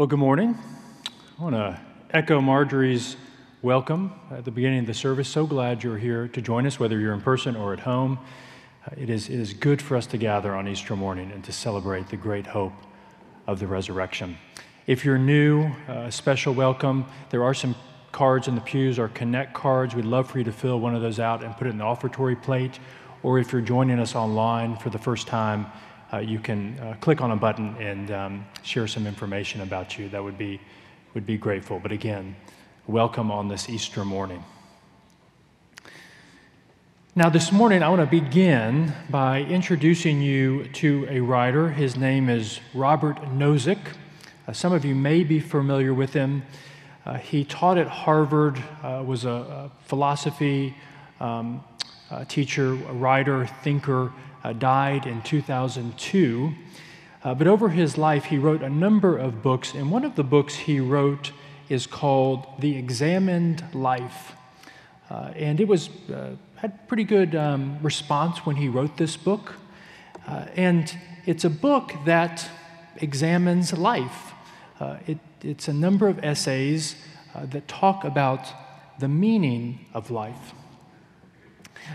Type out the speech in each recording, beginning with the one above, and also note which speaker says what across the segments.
Speaker 1: Well, good morning. I want to echo Marjorie's welcome at the beginning of the service. So glad you're here to join us, whether you're in person or at home. It, is, it is good for us to gather on Easter morning and to celebrate the great hope of the resurrection. If you're new, uh, a special welcome. There are some cards in the pews, our Connect cards. We'd love for you to fill one of those out and put it in the offertory plate. Or if you're joining us online for the first time, you can uh, click on a button and um, share some information about you. That would be, would be grateful. But again, welcome on this Easter morning. Now, this morning, I want to begin by introducing you to a writer. His name is Robert Nozick. Uh, some of you may be familiar with him. Uh, he taught at Harvard, uh, was a, a philosophy um, a teacher, a writer, thinker, uh, died in 2002. Uh, but over his life, he wrote a number of books, and one of the books he wrote is called The Examined Life. Uh, and it was, uh, had pretty good um, response when he wrote this book. Uh, and it's a book that examines life. Uh, it, it's a number of essays that talk about the meaning of life.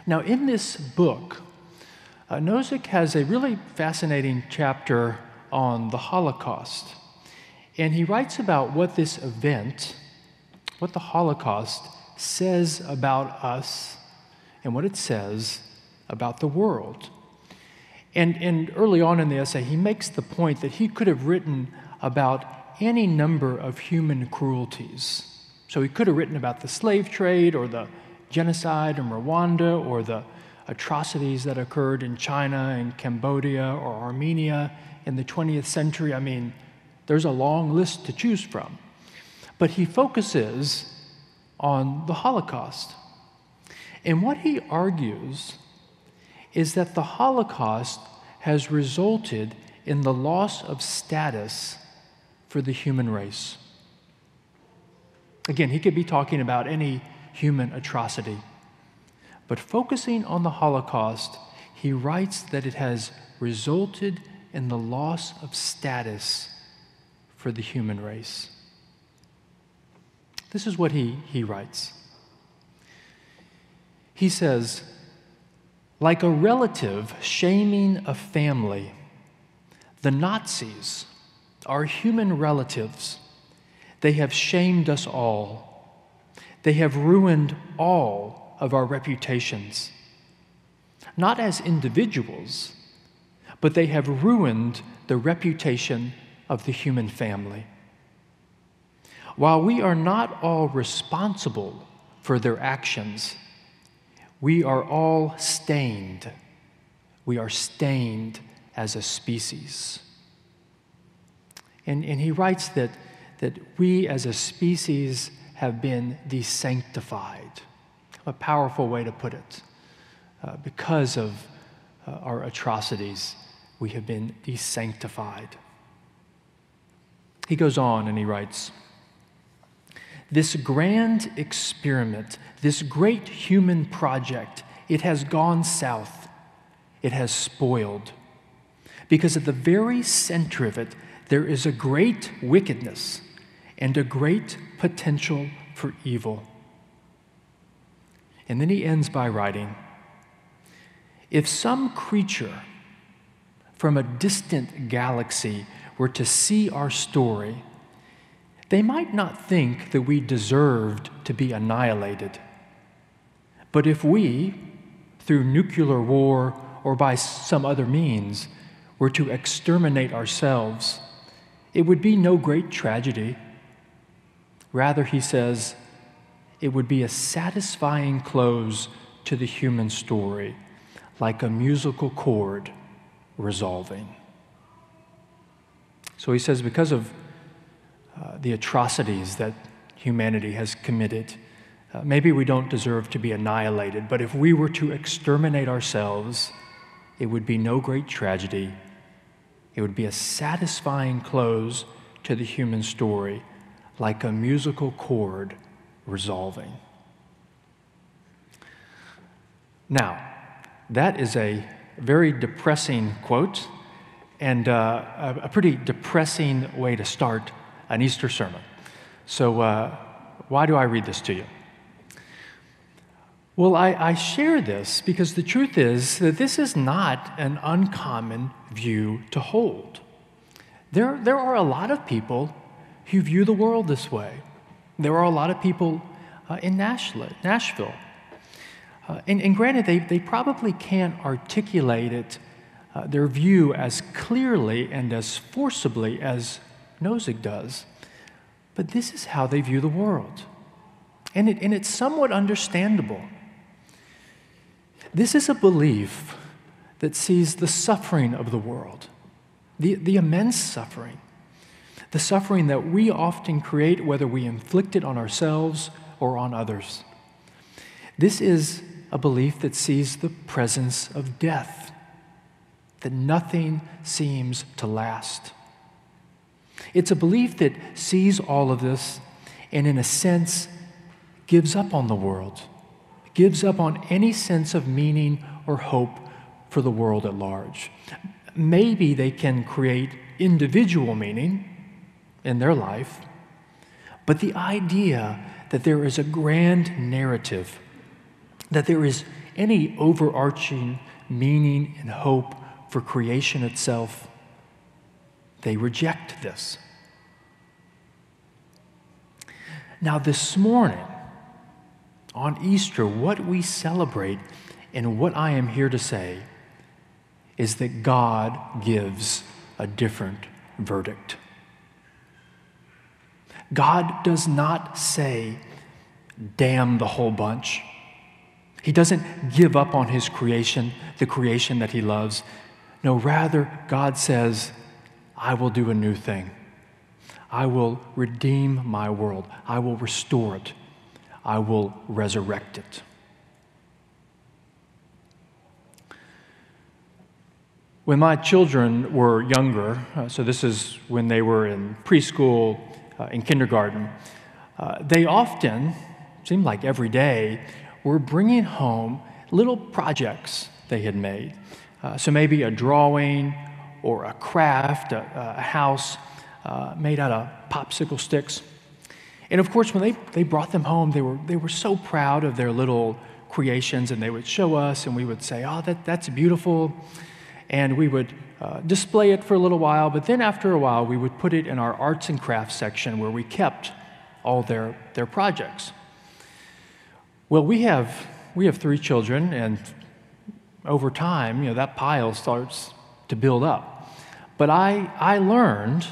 Speaker 1: Now, in this book, uh, Nozick has a really fascinating chapter on the Holocaust. And he writes about what this event, what the Holocaust says about us and what it says about the world. And, and early on in the essay, he makes the point that he could have written about any number of human cruelties. So he could have written about the slave trade or the genocide in Rwanda or the atrocities that occurred in China and Cambodia or Armenia in the 20th century. I mean, there's a long list to choose from. But he focuses on the Holocaust. And what he argues is that the Holocaust has resulted in the loss of status for the human race. Again, he could be talking about any human atrocity. But focusing on the Holocaust, he writes that it has resulted in the loss of status for the human race. This is what he, he writes. He says, like a relative shaming a family, the Nazis are human relatives. They have shamed us all. They have ruined all of our reputations, not as individuals, but they have ruined the reputation of the human family. While we are not all responsible for their actions, we are all stained. We are stained as a species. And, and he writes that, that we as a species have been desanctified a powerful way to put it. Uh, because of uh, our atrocities, we have been desanctified. He goes on and he writes This grand experiment, this great human project, it has gone south. It has spoiled. Because at the very center of it, there is a great wickedness and a great potential for evil. And then he ends by writing If some creature from a distant galaxy were to see our story, they might not think that we deserved to be annihilated. But if we, through nuclear war or by some other means, were to exterminate ourselves, it would be no great tragedy. Rather, he says, it would be a satisfying close to the human story, like a musical chord resolving. So he says, because of uh, the atrocities that humanity has committed, uh, maybe we don't deserve to be annihilated, but if we were to exterminate ourselves, it would be no great tragedy. It would be a satisfying close to the human story, like a musical chord resolving. Now, that is a very depressing quote and uh, a, pretty depressing way to start an Easter sermon. So, uh, why do I read this to you? Well, I, I, share this because the truth is that this is not an uncommon view to hold. There, there are a lot of people who view the world this way. There are a lot of people uh, in Nashville. Nashville. Uh, and, and, granted, they, they probably can't articulate it, uh, their view as clearly and as forcibly as Nozick does. But this is how they view the world. And, it, and it's somewhat understandable. This is a belief that sees the suffering of the world, the, the immense suffering, the suffering that we often create, whether we inflict it on ourselves or on others. This is a belief that sees the presence of death, that nothing seems to last. It's a belief that sees all of this and, in a sense, gives up on the world, gives up on any sense of meaning or hope for the world at large. Maybe they can create individual meaning in their life, but the idea that there is a grand narrative, that there is any overarching meaning and hope for creation itself, they reject this. Now, this morning, on Easter, what we celebrate and what I am here to say is that God gives a different verdict. God does not say, damn the whole bunch. He doesn't give up on his creation, the creation that he loves. No, rather, God says, I will do a new thing. I will redeem my world. I will restore it. I will resurrect it. When my children were younger, uh, so this is when they were in preschool, uh, in kindergarten, uh, they often, seemed like every day, were bringing home little projects they had made. Uh, so maybe a drawing or a craft, a, a house uh, made out of popsicle sticks. And of course, when they, they brought them home, they were, they were so proud of their little creations, and they would show us, and we would say, Oh, that, that's beautiful. And we would uh, display it for a little while, but then after a while, we would put it in our arts and crafts section where we kept all their, their projects. Well, we have, we have three children, and over time, you know, that pile starts to build up. But I, I learned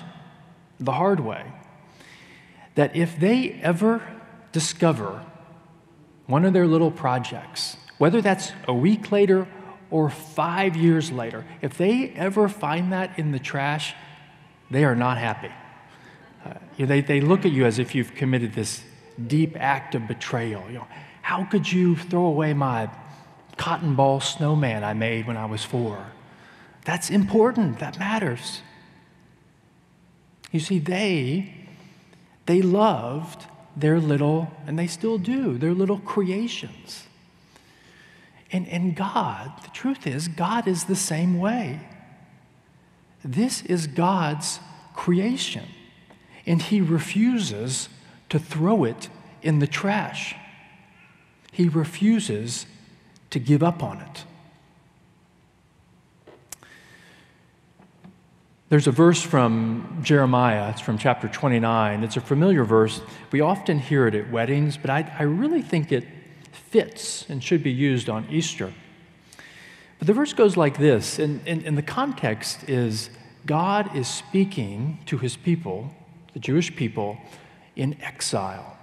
Speaker 1: the hard way that if they ever discover one of their little projects, whether that's a week later or five years later, if they ever find that in the trash, they are not happy. Uh, they, they look at you as if you've committed this deep act of betrayal. You know, how could you throw away my cotton ball snowman I made when I was four? That's important. That matters. You see, they, they loved their little, and they still do, their little creations. And, and God, the truth is, God is the same way. This is God's creation, and He refuses to throw it in the trash. He refuses to give up on it. There's a verse from Jeremiah, it's from chapter 29. It's a familiar verse. We often hear it at weddings, but I, I really think it fits and should be used on Easter. But the verse goes like this, and, and, and the context is God is speaking to his people, the Jewish people, in exile.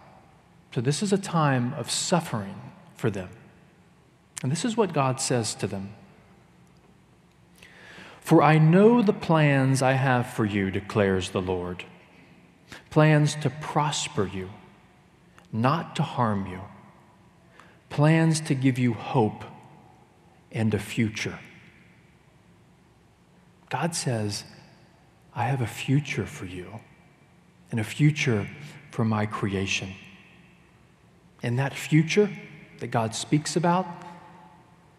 Speaker 1: So this is a time of suffering for them. And this is what God says to them for I know the plans I have for you, declares the Lord plans to prosper you, not to harm you, plans to give you hope and a future. God says, I have a future for you and a future for my creation. And that future that God speaks about,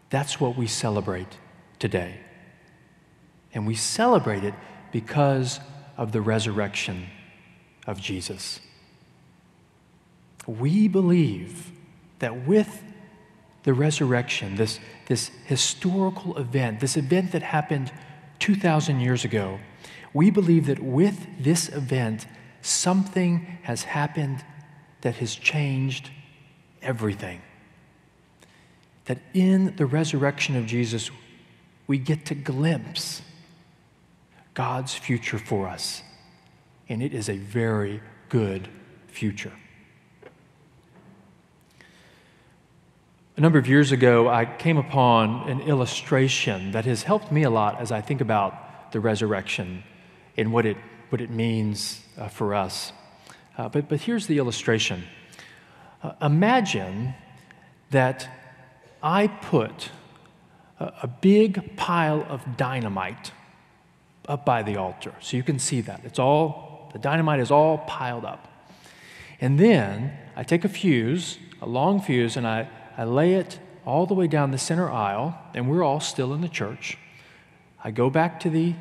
Speaker 1: that's what we celebrate today. And we celebrate it because of the resurrection of Jesus. We believe that with the resurrection, this, this historical event, this event that happened 2,000 years ago, we believe that with this event, something has happened that has changed everything. That in the resurrection of Jesus, we get to glimpse God's future for us. And it is a very good future. A number of years ago, I came upon an illustration that has helped me a lot as I think about the resurrection and what it, what it means uh, for us. Uh, but, but here's the illustration uh, Imagine that I put a, a big pile of dynamite up by the altar. So you can see that. It's all, the dynamite is all piled up. And then I take a fuse, a long fuse, and I, I lay it all the way down the center aisle, and we're all still in the church. I go back to the,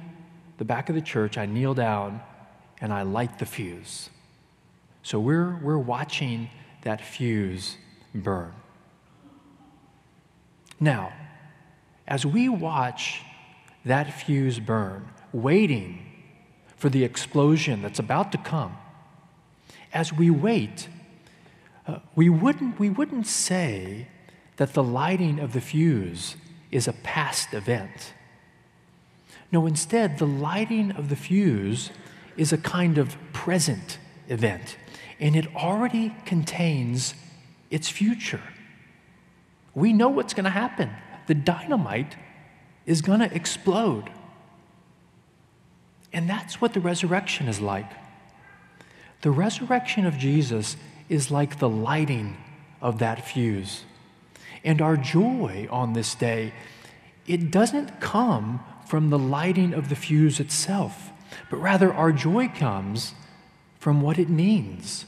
Speaker 1: the back of the church, I kneel down, and I light the fuse. So we're, we're watching that fuse burn. Now, as we watch that fuse burn, waiting for the explosion that's about to come, as we wait, we, wouldn't, we wouldn't say that the lighting of the fuse is a past event. No, instead, the lighting of the fuse is a kind of present event, and it already contains its future. We know what's going to happen. The dynamite is going to explode. And that's what the resurrection is like. The resurrection of Jesus is like the lighting of that fuse. And our joy on this day, it doesn't come from the lighting of the fuse itself, but rather our joy comes from what it means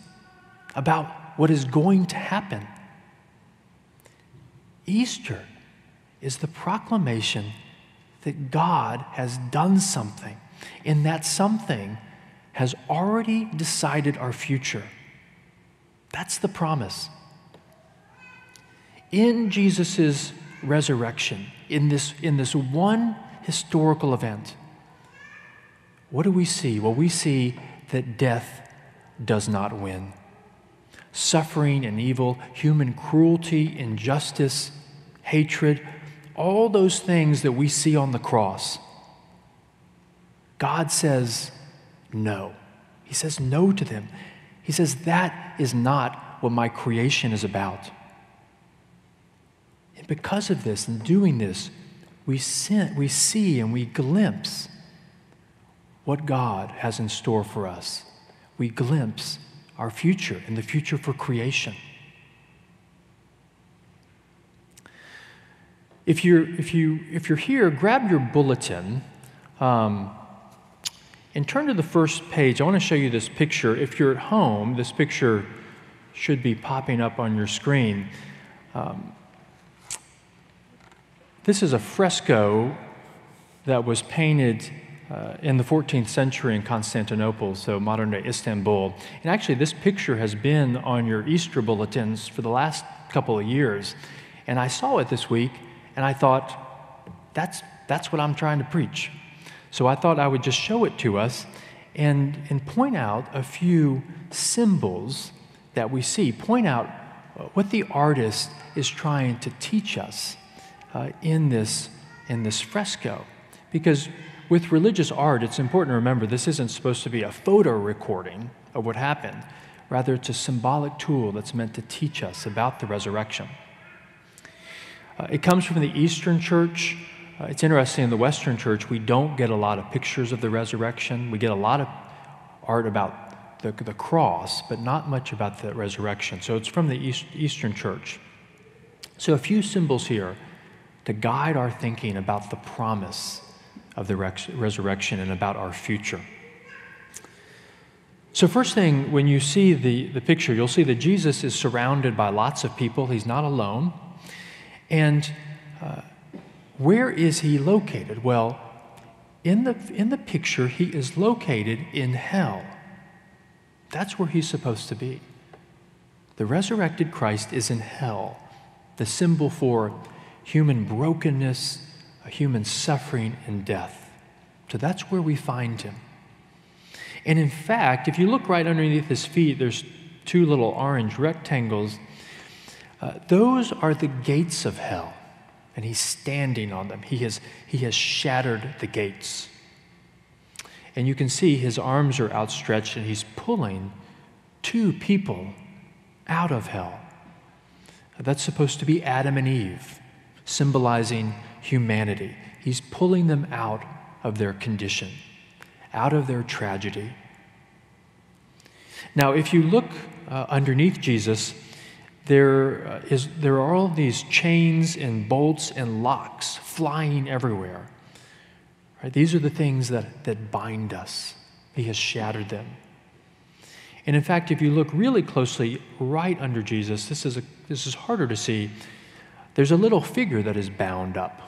Speaker 1: about what is going to happen. Easter is the proclamation that God has done something, and that something has already decided our future. That's the promise. In Jesus' resurrection, in this, in this one historical event, what do we see? Well, we see that death does not win. Suffering and evil, human cruelty, injustice, hatred, all those things that we see on the cross, God says no. He says no to them. He says that is not what my creation is about. And because of this and doing this, we, sin, we see and we glimpse what God has in store for us. We glimpse our future and the future for creation. If you're, if you, if you're here, grab your bulletin um, and turn to the first page. I want to show you this picture. If you're at home, this picture should be popping up on your screen. Um, this is a fresco that was painted uh, in the 14th century in Constantinople, so modern day Istanbul. And actually, this picture has been on your Easter bulletins for the last couple of years. And I saw it this week, and I thought, that's, that's what I'm trying to preach. So I thought I would just show it to us and, and point out a few symbols that we see, point out what the artist is trying to teach us uh, in, this, in this fresco. Because with religious art, it's important to remember this isn't supposed to be a photo recording of what happened. Rather, it's a symbolic tool that's meant to teach us about the resurrection. Uh, it comes from the Eastern Church. Uh, it's interesting, in the Western Church, we don't get a lot of pictures of the resurrection. We get a lot of art about the, the cross, but not much about the resurrection. So it's from the East, Eastern Church. So, a few symbols here to guide our thinking about the promise of the res- resurrection and about our future. So, first thing, when you see the, the picture, you'll see that Jesus is surrounded by lots of people. He's not alone. And uh, where is he located? Well, in the, in the picture, he is located in hell. That's where he's supposed to be. The resurrected Christ is in hell, the symbol for human brokenness, human suffering, and death. So that's where we find him. And in fact, if you look right underneath his feet, there's two little orange rectangles. Uh, those are the gates of hell, and he's standing on them. He has, he has shattered the gates. And you can see his arms are outstretched, and he's pulling two people out of hell. That's supposed to be Adam and Eve, symbolizing humanity. He's pulling them out of their condition, out of their tragedy. Now, if you look uh, underneath Jesus, there, uh, there are all these chains and bolts and locks flying everywhere. Right? These are the things that, that bind us. He has shattered them. And in fact, if you look really closely right under Jesus, this is, a, this is harder to see. There's a little figure that is bound up.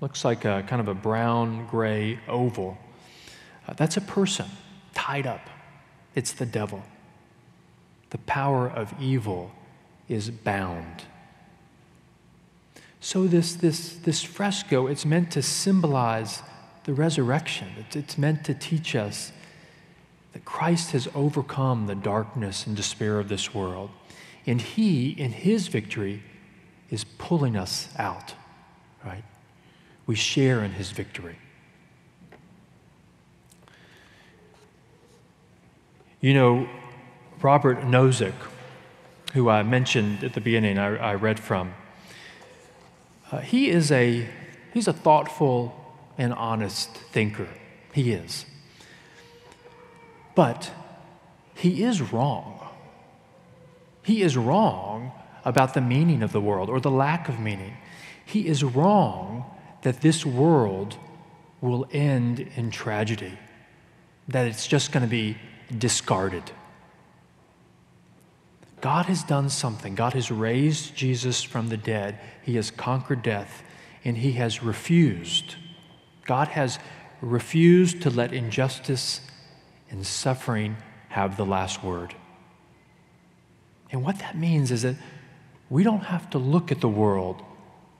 Speaker 1: Looks like a kind of a brown gray oval. Uh, that's a person tied up. It's the devil. The power of evil is bound. So this, this, this fresco, it's meant to symbolize the resurrection. It's, it's meant to teach us that Christ has overcome the darkness and despair of this world. And He, in His victory, is pulling us out, right? We share in His victory. You know, Robert Nozick, who I mentioned at the beginning, I, I read from, uh, he is a, he's a thoughtful and honest thinker. He is. But he is wrong. He is wrong about the meaning of the world or the lack of meaning. He is wrong that this world will end in tragedy, that it's just going to be discarded. God has done something. God has raised Jesus from the dead. He has conquered death, and He has refused. God has refused to let injustice and suffering have the last word. And what that means is that we don't have to look at the world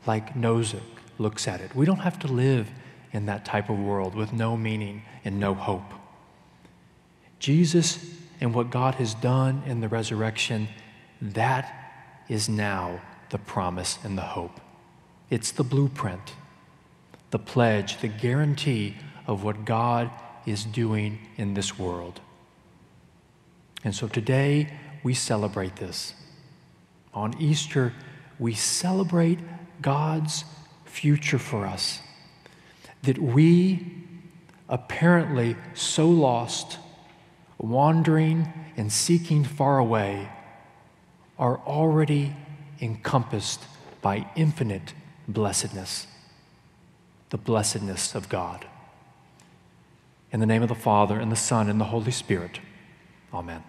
Speaker 1: like Nozick looks at it. We don't have to live in that type of world with no meaning and no hope. Jesus and what God has done in the resurrection, that is now the promise and the hope. It's the blueprint, the pledge, the guarantee of what God is doing in this world. And so today we celebrate this. On Easter, we celebrate God's future for us. That we, apparently so lost, wandering and seeking far away, are already encompassed by infinite blessedness, the blessedness of God. In the name of the Father, and the Son, and the Holy Spirit. Amen.